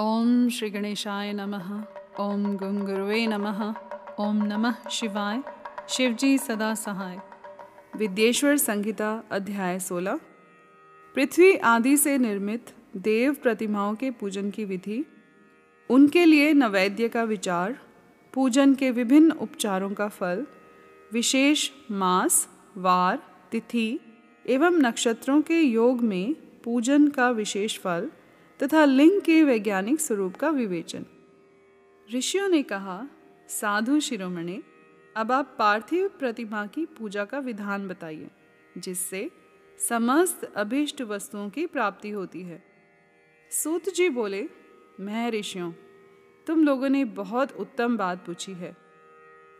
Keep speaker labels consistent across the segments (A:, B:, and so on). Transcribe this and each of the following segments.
A: ओम श्री गणेशाय नमः। ओम गुंगुरुवे नमः। ओम नमः शिवाय। शिवजी सदा सहाय। विद्येश्वर संहिता अध्याय 16 पृथ्वी आदि से निर्मित देव प्रतिमाओं के पूजन की विधि, उनके लिए नवैद्य का विचार, पूजन के विभिन्न उपचारों का फल, विशेष मास, वार, तिथि एवं नक्षत्रों के योग में पूजन का विशेष फल तथा लिंग के वैज्ञानिक स्वरूप का विवेचन। ऋषियों ने कहा, साधु शिरोमणि, अब आप पार्थिव प्रतिमा की पूजा का विधान बताइए, जिससे समस्त अभिष्ट वस्तुओं की प्राप्ति होती है। सूत जी बोले, मैं ऋषियों, तुम लोगों ने बहुत उत्तम बात पूछी है।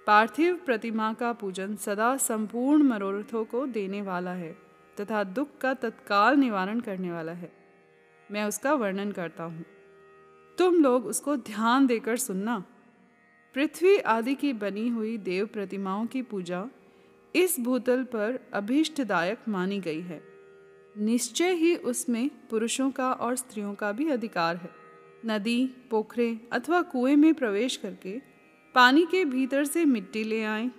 A: पार्थिव प्रतिमा का पूजन सदा संपूर्ण मनोरथों को देने वाला है तथा दुख का तत्काल निवारण करने वाला है। मैं उसका वर्णन करता हूँ। तुम लोग उसको ध्यान देकर सुनना। पृथ्वी आदि की बनी हुई देव प्रतिमाओं की पूजा इस भूतल पर अभीष्टदायक मानी गई है। निश्चय ही उसमें पुरुषों का और स्त्रियों का भी अधिकार है। नदी पोखरे अथवा कुएँ में प्रवेश करके पानी के भीतर से मिट्टी ले आएँ,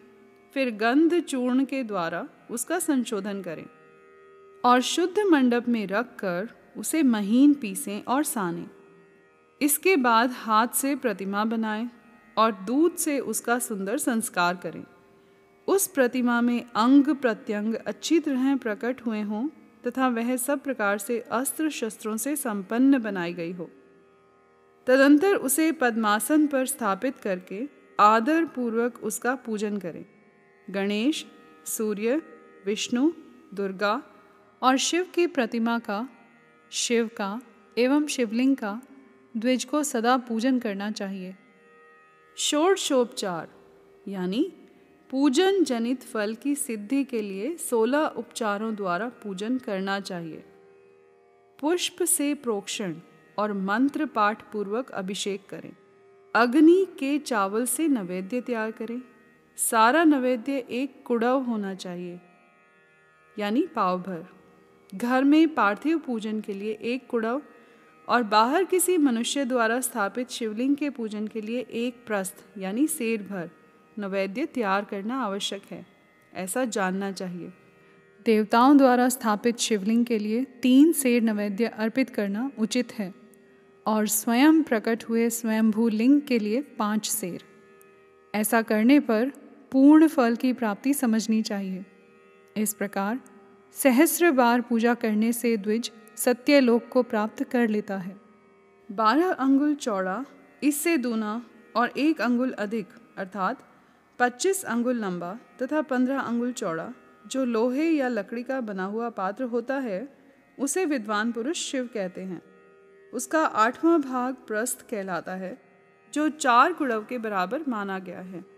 A: फिर गंध चूर्ण के द्वारा उसका संशोधन करें और शुद्ध मंडप में रख कर उसे महीन पीसें और सानें। इसके बाद हाथ से प्रतिमा बनाएँ और दूध से उसका सुंदर संस्कार करें। उस प्रतिमा में अंग प्रत्यंग अच्छी तरह प्रकट हुए हों तथा वह सब प्रकार से अस्त्र शस्त्रों से संपन्न बनाई गई हो। तदंतर उसे पद्मासन पर स्थापित करके आदर पूर्वक उसका पूजन करें। गणेश, सूर्य, विष्णु, दुर्गा और शिव की प्रतिमा का शिव का एवं शिवलिंग का द्विज को सदा पूजन करना चाहिए। षोडशोपचार, यानी पूजन जनित फल की सिद्धि के लिए सोलह उपचारों द्वारा पूजन करना चाहिए। पुष्प से प्रोक्षण और मंत्र पाठ पूर्वक अभिषेक करें। अग्नि के चावल से नैवेद्य तैयार करें। सारा नवेद्य एक कुड़व होना चाहिए, यानी पाव भर घर में पार्थिव पूजन के लिए एक कुड़व और बाहर किसी मनुष्य द्वारा स्थापित शिवलिंग के पूजन के लिए एक प्रस्थ, यानी सेर भर, नवेद्य तैयार करना आवश्यक है। ऐसा जानना चाहिए। देवताओं द्वारा स्थापित शिवलिंग के लिए तीन सेर नैवेद्य अर्पित करना उचित है और स्वयं प्रकट हुए स्वयंभू लिंग के लिए पाँच सेर ऐसा करने पर पूर्ण फल की प्राप्ति समझनी चाहिए। इस प्रकार सहस्र बार पूजा करने से द्विज सत्य लोक को प्राप्त कर लेता है। बारह अंगुल चौड़ा, इससे दूना और एक अंगुल अधिक, अर्थात पच्चीस अंगुल लंबा तथा पंद्रह अंगुल चौड़ा, जो लोहे या लकड़ी का बना हुआ पात्र होता है, उसे विद्वान पुरुष शिव कहते हैं। उसका आठवां भाग प्रस्थ कहलाता है, जो चार कुड़व के बराबर माना गया है।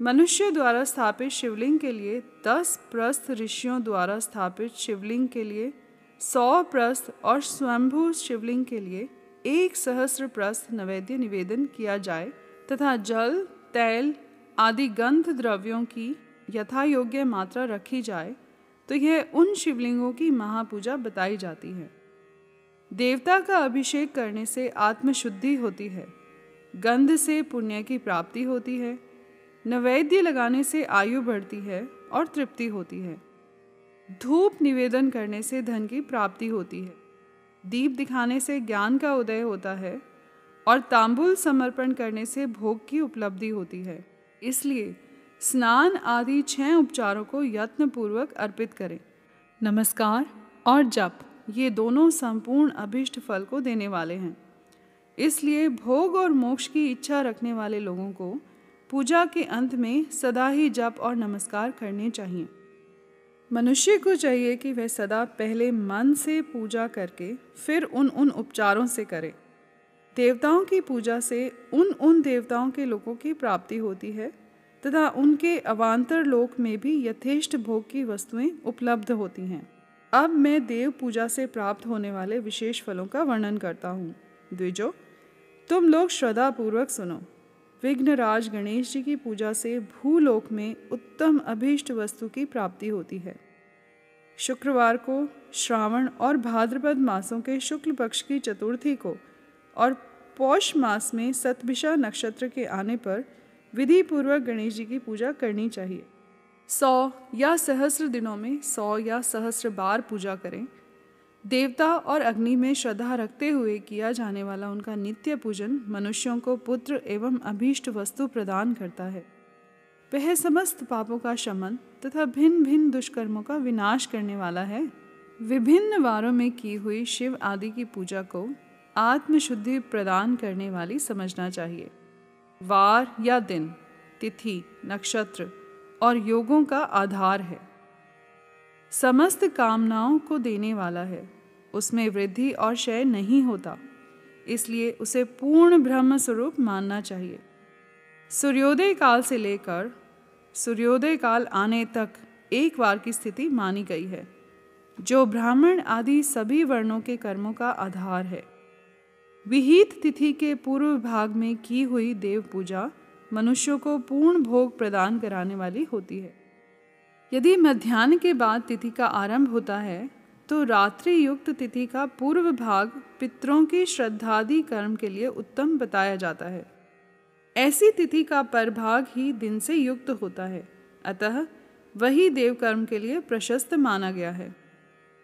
A: मनुष्य द्वारा स्थापित शिवलिंग के लिए दस प्रस्थ ऋषियों द्वारा स्थापित शिवलिंग के लिए सौ प्रस्थ और स्वयंभू शिवलिंग के लिए एक सहस्र प्रस्थ नैवेद्य निवेदन किया जाए तथा जल, तैल आदि गंध द्रव्यों की यथा योग्य मात्रा रखी जाए तो यह उन शिवलिंगों की महापूजा बताई जाती है। देवता का अभिषेक करने से आत्मशुद्धि होती है, गंध से पुण्य की प्राप्ति होती है नैवेद्य लगाने से आयु बढ़ती है और तृप्ति होती है। धूप निवेदन करने से धन की प्राप्ति होती है। दीप दिखाने से ज्ञान का उदय होता है और तांबुल समर्पण करने से भोग की उपलब्धि होती है। इसलिए स्नान आदि छह उपचारों को यत्नपूर्वक अर्पित करें। नमस्कार और जप, ये दोनों संपूर्ण अभिष्ट फल को देने वाले हैं। इसलिए भोग और मोक्ष की इच्छा रखने वाले लोगों को पूजा के अंत में सदा ही जप और नमस्कार करने चाहिए। मनुष्य को चाहिए कि वह सदा पहले मन से पूजा करके, फिर उन उन उपचारों से करे। देवताओं की पूजा से उन उन देवताओं के लोगों की प्राप्ति होती है, तथा उनके अवान्तर लोक में भी यथेष्ट भोग की वस्तुएँ उपलब्ध होती हैं। अब मैं देव पूजा से प्राप्त होने वाले विशेष फलों का वर्णन करता हूँ। द्विजो, तुम लोग श्रद्धा पूर्वक सुनो। विघ्नराज गणेश जी की पूजा से भूलोक में उत्तम अभीष्ट वस्तु की प्राप्ति होती है। शुक्रवार को श्रावण और भाद्रपद मासों के शुक्ल पक्ष की चतुर्थी को और पौष मास में सतभिषा नक्षत्र के आने पर विधि पूर्वक गणेश जी की पूजा करनी चाहिए। सौ या सहस्र दिनों में सौ या सहस्र बार पूजा करें। देवता और अग्नि में श्रद्धा रखते हुए किया जाने वाला उनका नित्य पूजन मनुष्यों को पुत्र एवं अभीष्ट वस्तु प्रदान करता है। वह समस्त पापों का शमन तथा भिन्न भिन्न दुष्कर्मों का विनाश करने वाला है। विभिन्न वारों में की हुई शिव आदि की पूजा को आत्मशुद्धि प्रदान करने वाली समझना चाहिए। वार या दिन, तिथि, नक्षत्र और योगों का आधार है। समस्त कामनाओं को देने वाला है। उसमें वृद्धि और क्षय नहीं होता, इसलिए उसे पूर्ण ब्रह्म स्वरूप मानना चाहिए। सूर्योदय काल से लेकर सूर्योदय काल आने तक एक बार की स्थिति मानी गई है, जो ब्राह्मण आदि सभी वर्णों के कर्मों का आधार है। विहित तिथि के पूर्व भाग में की हुई देव पूजा मनुष्यों को पूर्ण भोग प्रदान कराने वाली होती है। यदि मध्यान्ह के बाद तिथि का आरंभ होता है तो रात्रि युक्त तिथि का पूर्व भाग पितरों की श्रद्धादि कर्म के लिए उत्तम बताया जाता है। ऐसी तिथि का परभाग ही दिन से युक्त होता है, अतः वही देव कर्म के लिए प्रशस्त माना गया है।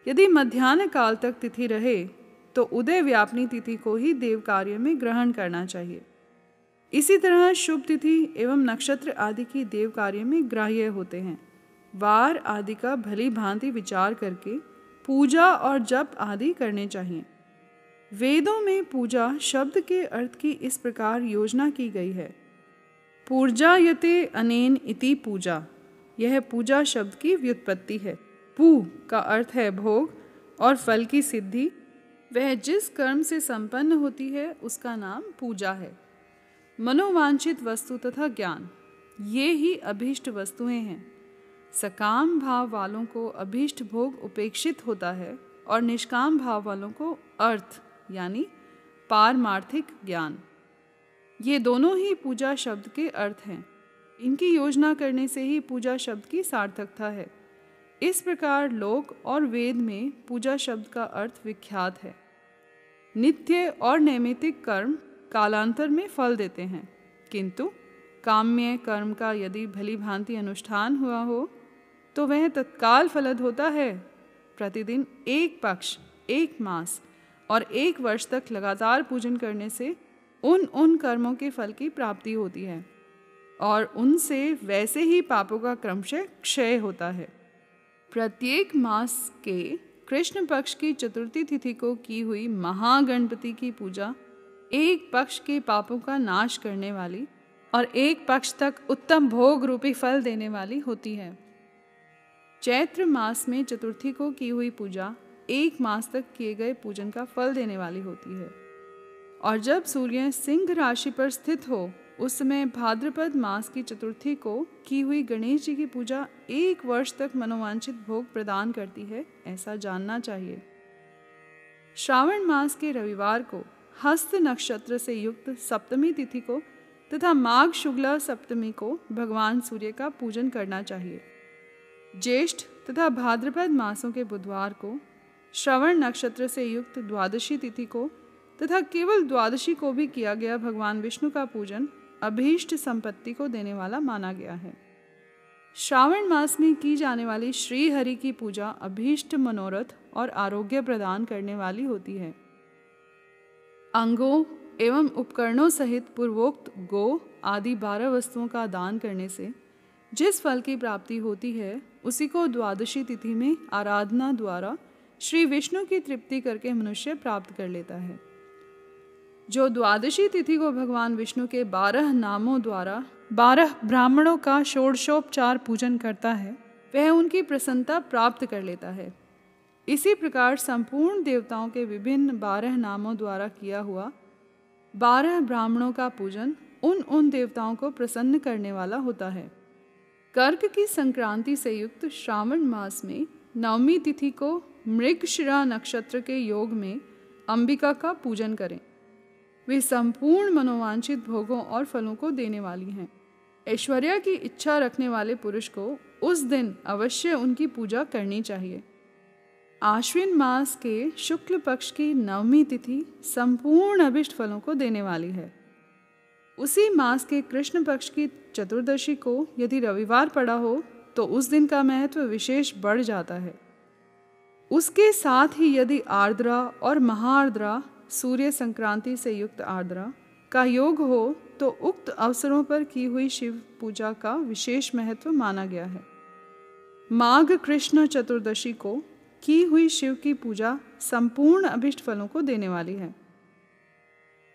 A: यदि मध्यान्ह काल तक तिथि रहे तो उदय व्यापनी तिथि को ही देव कार्य में ग्रहण करना चाहिए। इसी तरह शुभ तिथि एवं नक्षत्र आदि की देव कार्य में ग्राह्य होते हैं। वार आदि का भली भांति विचार करके पूजा और जप आदि करने चाहिए। वेदों में पूजा शब्द के अर्थ की इस प्रकार योजना की गई है। पूर्जा यते अनेन इति पूजा। यह पूजा शब्द की व्युत्पत्ति है। पू का अर्थ है भोग और फल की सिद्धि। वह जिस कर्म से संपन्न होती है, उसका नाम पूजा है। मनोवांछित वस्तु तथा ज्ञान। ये ही अभीष्ट वस्तुएँ हैं। सकाम भाव वालों को अभीष्ट भोग उपेक्षित होता है और निष्काम भाव वालों को अर्थ, यानी पारमार्थिक ज्ञान। ये दोनों ही पूजा शब्द के अर्थ हैं। इनकी योजना करने से ही पूजा शब्द की सार्थकता है। इस प्रकार लोक और वेद में पूजा शब्द का अर्थ विख्यात है। नित्य और नैमितिक कर्म कालांतर में फल देते हैं, किंतु काम्य कर्म का यदि भली भांति अनुष्ठान हुआ हो तो वह तत्काल फलद होता है। प्रतिदिन एक पक्ष, एक मास और एक वर्ष तक लगातार पूजन करने से उन उन कर्मों के फल की प्राप्ति होती है और उनसे वैसे ही पापों का क्रमशः क्षय होता है। प्रत्येक मास के कृष्ण पक्ष की चतुर्थी तिथि को की हुई महागणपति की पूजा एक पक्ष के पापों का नाश करने वाली और एक पक्ष तक उत्तम भोग रूपी फल देने वाली होती है। चैत्र मास में चतुर्थी को की हुई पूजा एक मास तक किए गए पूजन का फल देने वाली होती है। और जब सूर्य सिंह राशि पर स्थित हो, उस समय भाद्रपद मास की चतुर्थी को की हुई गणेश जी की पूजा एक वर्ष तक मनोवांछित भोग प्रदान करती है, ऐसा जानना चाहिए। श्रावण मास के रविवार को हस्त नक्षत्र से युक्त सप्तमी तिथि को तथा माघ शुक्ला सप्तमी को भगवान सूर्य का पूजन करना चाहिए। ज्येष्ठ तथा भाद्रपद मासों के बुधवार को, श्रवण नक्षत्र से युक्त द्वादशी तिथि को तथा केवल द्वादशी को भी किया गया भगवान विष्णु का पूजन अभीष्ट संपत्ति को देने वाला माना गया है। श्रावण मास में की जाने वाली श्री हरि की पूजा अभीष्ट, मनोरथ और आरोग्य प्रदान करने वाली होती है। अंगों एवं उपकरणों सहित पूर्वोक्त गो आदि बारह वस्तुओं का दान करने से जिस फल की प्राप्ति होती है, उसी को द्वादशी तिथि में आराधना द्वारा श्री विष्णु की तृप्ति करके मनुष्य प्राप्त कर लेता है। जो द्वादशी तिथि को भगवान विष्णु के बारह नामों द्वारा बारह ब्राह्मणों का षोडशोपचार पूजन करता है, वह उनकी प्रसन्नता प्राप्त कर लेता है। इसी प्रकार संपूर्ण देवताओं के विभिन्न बारह नामों द्वारा किया हुआ बारह ब्राह्मणों का पूजन उन उन देवताओं को प्रसन्न करने वाला होता है। कर्क की संक्रांति से युक्त श्रावण मास में नवमी तिथि को मृगशिरा नक्षत्र के योग में अंबिका का पूजन करें। वे संपूर्ण मनोवांछित भोगों और फलों को देने वाली हैं। ऐश्वर्या की इच्छा रखने वाले पुरुष को उस दिन अवश्य उनकी पूजा करनी चाहिए। आश्विन मास के शुक्ल पक्ष की नवमी तिथि संपूर्ण अभिष्ट फलों को देने वाली है। उसी मास के कृष्ण पक्ष की चतुर्दशी को यदि रविवार पड़ा हो तो उस दिन का महत्व विशेष बढ़ जाता है। उसके साथ ही यदि आर्द्रा और महाआर्द्रा, सूर्य संक्रांति से युक्त आर्द्रा, का योग हो तो उक्त अवसरों पर की हुई शिव पूजा का विशेष महत्व माना गया है। माघ कृष्ण चतुर्दशी को की हुई शिव की पूजा संपूर्ण अभिष्ट फलों को देने वाली है।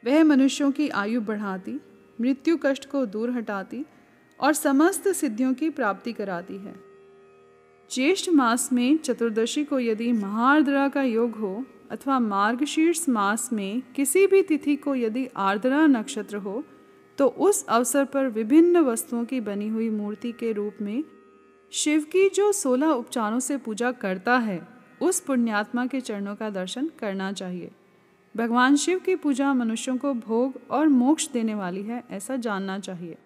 A: वह मनुष्यों की आयु बढ़ाती, मृत्यु कष्ट को दूर हटाती और समस्त सिद्धियों की प्राप्ति कराती है। ज्येष्ठ मास में चतुर्दशी को यदि महाआर्द्रा का योग हो अथवा मार्गशीर्ष मास में किसी भी तिथि को यदि आर्द्रा नक्षत्र हो तो उस अवसर पर विभिन्न वस्तुओं की बनी हुई मूर्ति के रूप में शिव की जो सोलह उपचारों से पूजा करता है, उस पुण्यात्मा के चरणों का दर्शन करना चाहिए। भगवान शिव की पूजा मनुष्यों को भोग और मोक्ष देने वाली है, ऐसा जानना चाहिए।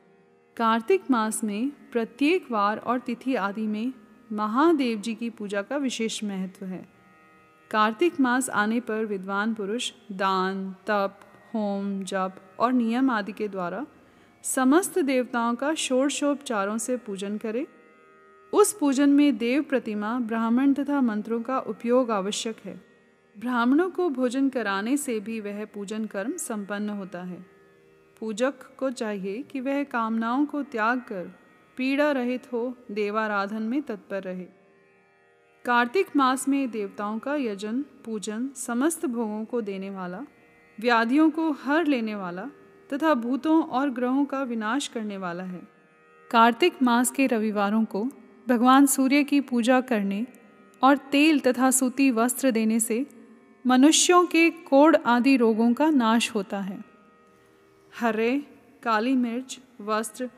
A: कार्तिक मास में, प्रत्येक वार और तिथि आदि में, महादेव जी की पूजा का विशेष महत्व है। कार्तिक मास आने पर विद्वान पुरुष दान, तप, होम, जप और नियम आदि के द्वारा समस्त देवताओं का षोडशोपचारों से पूजन करें। उस पूजन में देव प्रतिमा, ब्राह्मण तथा मंत्रों का उपयोग आवश्यक है। ब्राह्मणों को भोजन कराने से भी वह पूजन कर्म संपन्न होता है। पूजक को चाहिए कि वह कामनाओं को त्याग कर पीड़ा रहित हो, देवाराधन में तत्पर रहे। कार्तिक मास में देवताओं का यजन, पूजन समस्त भोगों को देने वाला, व्याधियों को हर लेने वाला तथा भूतों और ग्रहों का विनाश करने वाला है। कार्तिक मास के रविवारों को भगवान सूर्य की पूजा करने और तेल तथा सूती वस्त्र देने से मनुष्यों के कोड़ आदि रोगों का नाश होता है। हरे, काली मिर्च, वस्त्र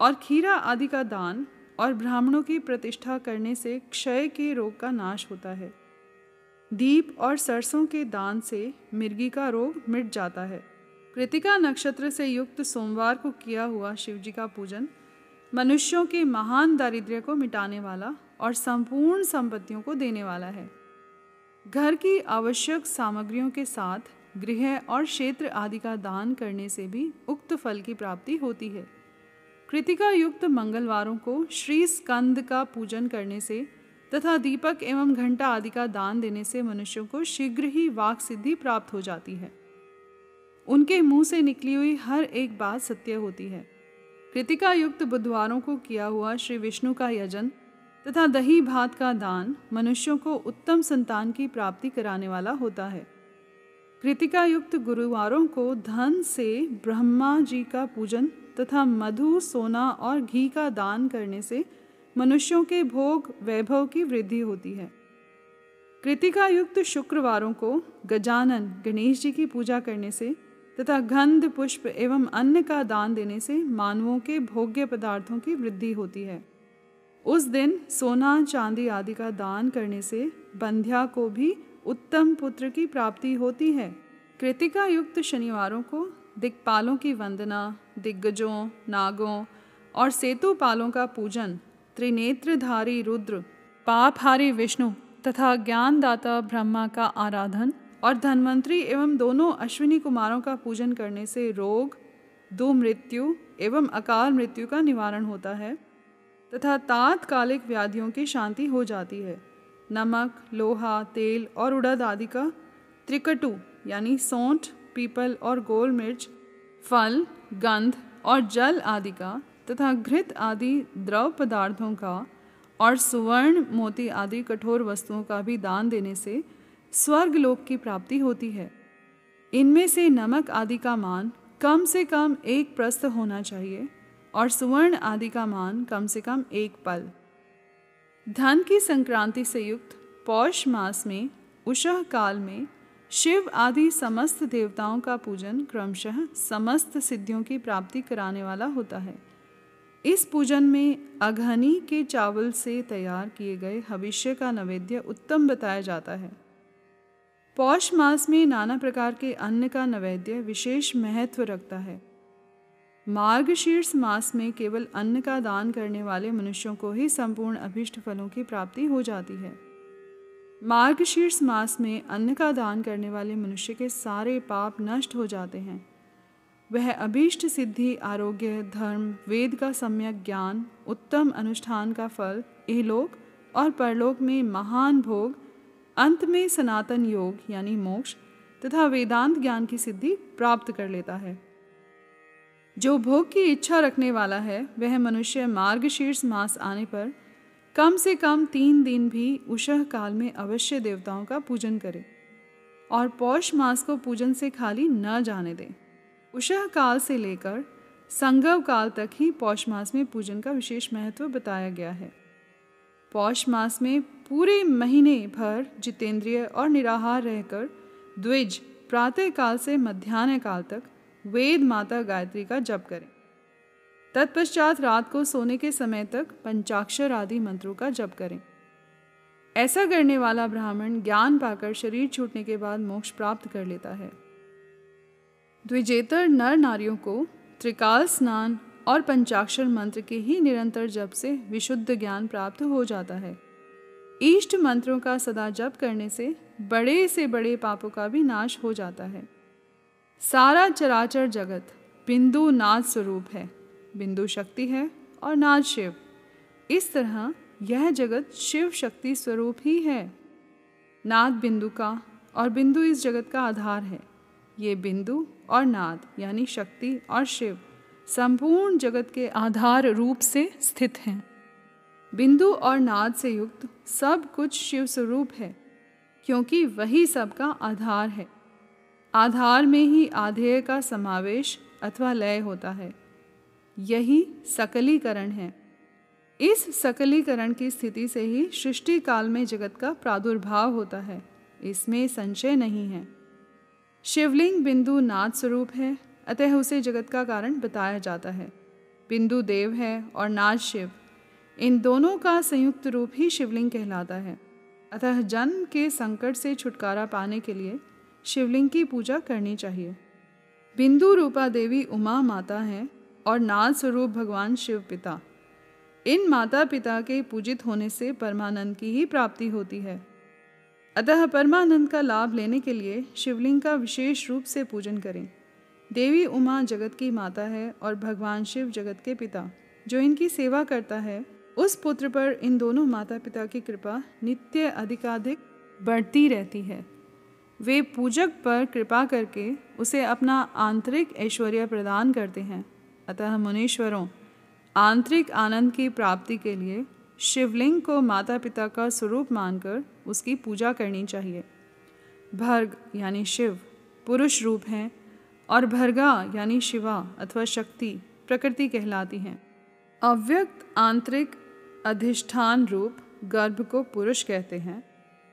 A: और खीरा आदि का दान और ब्राह्मणों की प्रतिष्ठा करने से क्षय के रोग का नाश होता है। दीप और सरसों के दान से मिर्गी का रोग मिट जाता है। कृतिका नक्षत्र से युक्त सोमवार को किया हुआ शिवजी का पूजन मनुष्यों के महान दारिद्र्य को मिटाने वाला और संपूर्ण संपत्तियों को देने वाला है। घर की आवश्यक सामग्रियों के साथ गृह और क्षेत्र आदि का दान करने से भी उक्त फल की प्राप्ति होती है। कृतिका युक्त मंगलवारों को श्री स्कंद का पूजन करने से तथा दीपक एवं घंटा आदि का दान देने से मनुष्यों को शीघ्र ही वाक सिद्धि प्राप्त हो जाती है। उनके मुँह से निकली हुई हर एक बात सत्य होती है। कृतिका युक्त बुधवारों को किया हुआ श्री विष्णु का यजन तथा दही भात का दान मनुष्यों को उत्तम संतान की प्राप्ति कराने वाला होता है। कृतिका युक्त गुरुवारों को धन से ब्रह्मा जी का पूजन तथा मधु, सोना और घी का दान करने से मनुष्यों के भोग वैभव की वृद्धि होती है। कृतिका युक्त शुक्रवारों को गजानन गणेश जी की पूजा करने से तथा गंध, पुष्प एवं अन्न का दान देने से मानवों के भोग्य पदार्थों की वृद्धि होती है। उस दिन सोना, चांदी आदि का दान करने से बंध्या को भी उत्तम पुत्र की प्राप्ति होती है। कृतिका युक्त शनिवारों को दिक्पालों की वंदना, दिग्गजों, नागों और सेतुपालों का पूजन, त्रिनेत्रधारी रुद्र, पापहारी विष्णु तथा ज्ञानदाता ब्रह्मा का आराधन और धनवंतरी एवं दोनों अश्विनी कुमारों का पूजन करने से रोग, दुमृत्यु एवं अकाल मृत्यु का निवारण होता है। तथा तात्कालिक व्याधियों की शांति हो जाती है। नमक, लोहा, तेल और उड़द आदि का त्रिकटु, यानी सौंठ, पीपल और गोल मिर्च, फल, गंध और जल आदि का तथा घृत आदि द्रव पदार्थों का और सुवर्ण, मोती आदि कठोर वस्तुओं का भी दान देने से स्वर्ग लोक की प्राप्ति होती है। इनमें से नमक आदि का मान कम से कम एक प्रस्थ होना चाहिए। और सुवर्ण आदि का मान कम से कम एक पल। धन की संक्रांति से युक्त पौष मास में, उषह काल में शिव आदि समस्त देवताओं का पूजन क्रमशः समस्त सिद्धियों की प्राप्ति कराने वाला होता है। इस पूजन में अघनी के चावल से तैयार किए गए भविष्य का नैवेद्य उत्तम बताया जाता है। पौष मास में नाना प्रकार के अन्न का नैवेद्य विशेष महत्व रखता है। मार्गशीर्ष मास में केवल अन्न का दान करने वाले मनुष्यों को ही संपूर्ण अभिष्ट फलों की प्राप्ति हो जाती है। मार्गशीर्ष मास में अन्न का दान करने वाले मनुष्य के सारे पाप नष्ट हो जाते हैं। वह अभीष्ट सिद्धि, आरोग्य, धर्म, वेद का सम्यक ज्ञान, उत्तम अनुष्ठान का फल, इहलोक और परलोक में महान भोग, अंत में सनातन योग यानी मोक्ष तथा वेदांत ज्ञान की सिद्धि प्राप्त कर लेता है। जो भोग की इच्छा रखने वाला है, वह मनुष्य मार्गशीर्ष मास आने पर कम से कम तीन दिन भी उषह काल में अवश्य देवताओं का पूजन करें और पौष मास को पूजन से खाली न जाने दें। उषह काल से लेकर संगव काल तक ही पौष मास में पूजन का विशेष महत्व बताया गया है। पौष मास में पूरे महीने भर जितेंद्रिय और निराहार रहकर द्विज प्रातः काल से मध्यान्ह काल तक वेद माता गायत्री का जप करें। तत्पश्चात रात को सोने के समय तक पंचाक्षर आदि मंत्रों का जप करें। ऐसा करने वाला ब्राह्मण ज्ञान पाकर शरीर छूटने के बाद मोक्ष प्राप्त कर लेता है। द्विजेतर नर नारियों को त्रिकाल स्नान और पंचाक्षर मंत्र के ही निरंतर जप से विशुद्ध ज्ञान प्राप्त हो जाता है। इष्ट मंत्रों का सदा जप करने से बड़े से बड़े पापों का भी नाश हो जाता है। सारा चराचर जगत बिंदु नाद स्वरूप है। बिंदु शक्ति है और नाद शिव। इस तरह यह जगत शिव शक्ति स्वरूप ही है। नाद बिंदु का और बिंदु इस जगत का आधार है। ये बिंदु और नाद यानी शक्ति और शिव संपूर्ण जगत के आधार रूप से स्थित हैं। बिंदु और नाद से युक्त सब कुछ शिव स्वरूप है, क्योंकि वही सबका आधार है। आधार में ही आधेय का समावेश अथवा लय होता है। यही सकलीकरण है। इस सकलीकरण की स्थिति से ही सृष्टि काल में जगत का प्रादुर्भाव होता है। इसमें संशय नहीं है। शिवलिंग बिंदु नाद स्वरूप है, अतः उसे जगत का कारण बताया जाता है। बिंदु देव है और नाद शिव। इन दोनों का संयुक्त रूप ही शिवलिंग कहलाता है। अतः जन्म के संकट से छुटकारा पाने के लिए शिवलिंग की पूजा करनी चाहिए। बिंदु रूपा देवी उमा माता हैं और नाद स्वरूप भगवान शिव पिता। इन माता पिता के पूजित होने से परमानंद की ही प्राप्ति होती है। अतः परमानंद का लाभ लेने के लिए शिवलिंग का विशेष रूप से पूजन करें। देवी उमा जगत की माता है और भगवान शिव जगत के पिता, जो इनकी सेवा करता है, उस पुत्र पर इन दोनों माता पिता की कृपा नित्य अधिकाधिक बढ़ती रहती है। वे पूजक पर कृपा करके उसे अपना आंतरिक ऐश्वर्य प्रदान करते हैं। अतः मुनीश्वरों, आंतरिक आनंद की प्राप्ति के लिए शिवलिंग को माता पिता का स्वरूप मानकर उसकी पूजा करनी चाहिए। भर्ग यानी शिव पुरुष रूप हैं और भर्गा यानी शिवा अथवा शक्ति प्रकृति कहलाती हैं। अव्यक्त आंतरिक अधिष्ठान रूप गर्भ को पुरुष कहते हैं।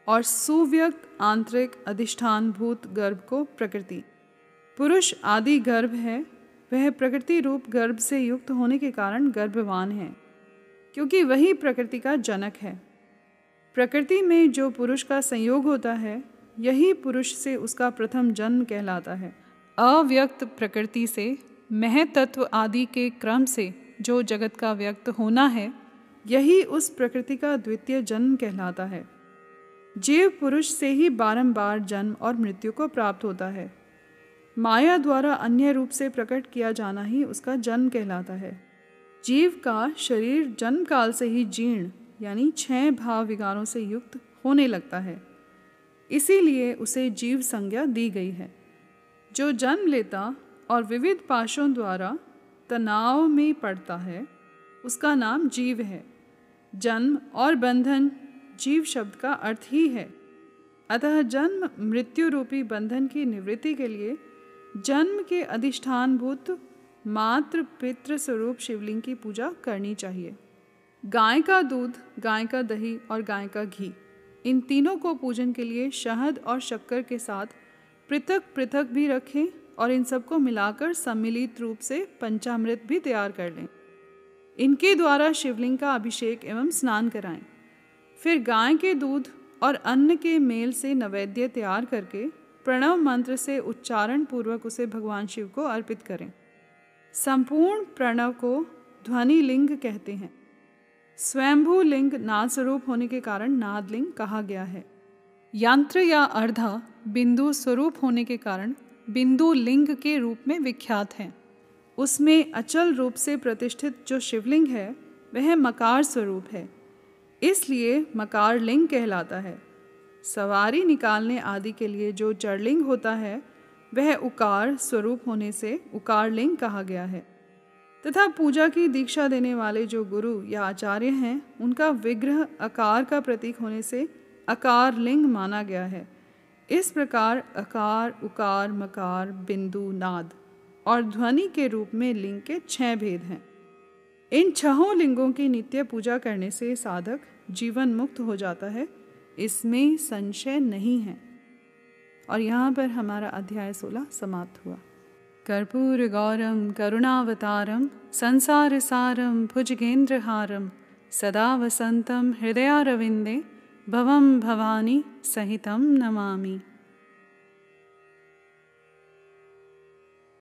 A: और सुव्यक्त आंतरिक अधिष्ठान भूत गर्भ को प्रकृति। पुरुष आदि गर्भ है, वह प्रकृति रूप गर्भ से युक्त होने के कारण गर्भवान है, क्योंकि वही प्रकृति का जनक है। प्रकृति में जो पुरुष का संयोग होता है, यही पुरुष से उसका प्रथम जन्म कहलाता है। अव्यक्त प्रकृति से मह तत्व आदि के क्रम से जो जगत का व्यक्त होना है, यही उस प्रकृति का द्वितीय जन्म कहलाता है। जीव पुरुष से ही बारंबार जन्म और मृत्यु को प्राप्त होता है। माया द्वारा अन्य रूप से प्रकट किया जाना ही उसका जन्म कहलाता है। जीव का शरीर जन्म काल से ही जीर्ण, यानी छह भाव विकारों से युक्त होने लगता है। इसीलिए उसे जीव संज्ञा दी गई है। जो जन्म लेता और विविध पाशों द्वारा तनाव में पड़ता है, उसका नाम जीव है। जन्म और बंधन जीव शब्द का अर्थ ही है। अतः जन्म मृत्यु रूपी बंधन की निवृत्ति के लिए जन्म के अधिष्ठान भूत मात्र पितृ स्वरूप शिवलिंग की पूजा करनी चाहिए। गाय का दूध, गाय का दही और गाय का घी, इन तीनों को पूजन के लिए शहद और शक्कर के साथ पृथक पृथक भी रखें और इन सबको मिलाकर सम्मिलित रूप से पंचामृत भी तैयार कर लें। इनके द्वारा शिवलिंग का अभिषेक एवं स्नान कराएँ। फिर गाय के दूध और अन्न के मेल से नवेद्य तैयार करके प्रणव मंत्र से उच्चारण पूर्वक उसे भगवान शिव को अर्पित करें। संपूर्ण प्रणव को ध्वनि लिंग कहते हैं। स्वयंभू लिंग नाद स्वरूप होने के कारण नाद लिंग कहा गया है। यंत्र या अर्धा बिंदु स्वरूप होने के कारण बिंदु लिंग के रूप में विख्यात है। उसमें अचल रूप से प्रतिष्ठित जो शिवलिंग है, वह मकार स्वरूप है। इसलिए मकार लिंग कहलाता है। सवारी निकालने आदि के लिए जो जड़लिंग होता है, वह उकार स्वरूप होने से उकार लिंग कहा गया है। तथा पूजा की दीक्षा देने वाले जो गुरु या आचार्य हैं, उनका विग्रह आकार का प्रतीक होने से अकार लिंग माना गया है। इस प्रकार अकार, उकार, मकार, बिंदु, नाद और ध्वनि के रूप में लिंग के छह भेद हैं। इन छहों लिंगों की नित्य पूजा करने से साधक जीवन मुक्त हो जाता है, इसमें संशय नहीं है। और यहाँ पर हमारा अध्याय सोलह समाप्त हुआ। कर्पूर गौरम, करुणावतारम, संसार सारम, भुजगेंद्रहारम, सदा वसंतम हृदयारविंदे, भवम भवानी सहितं नमामि।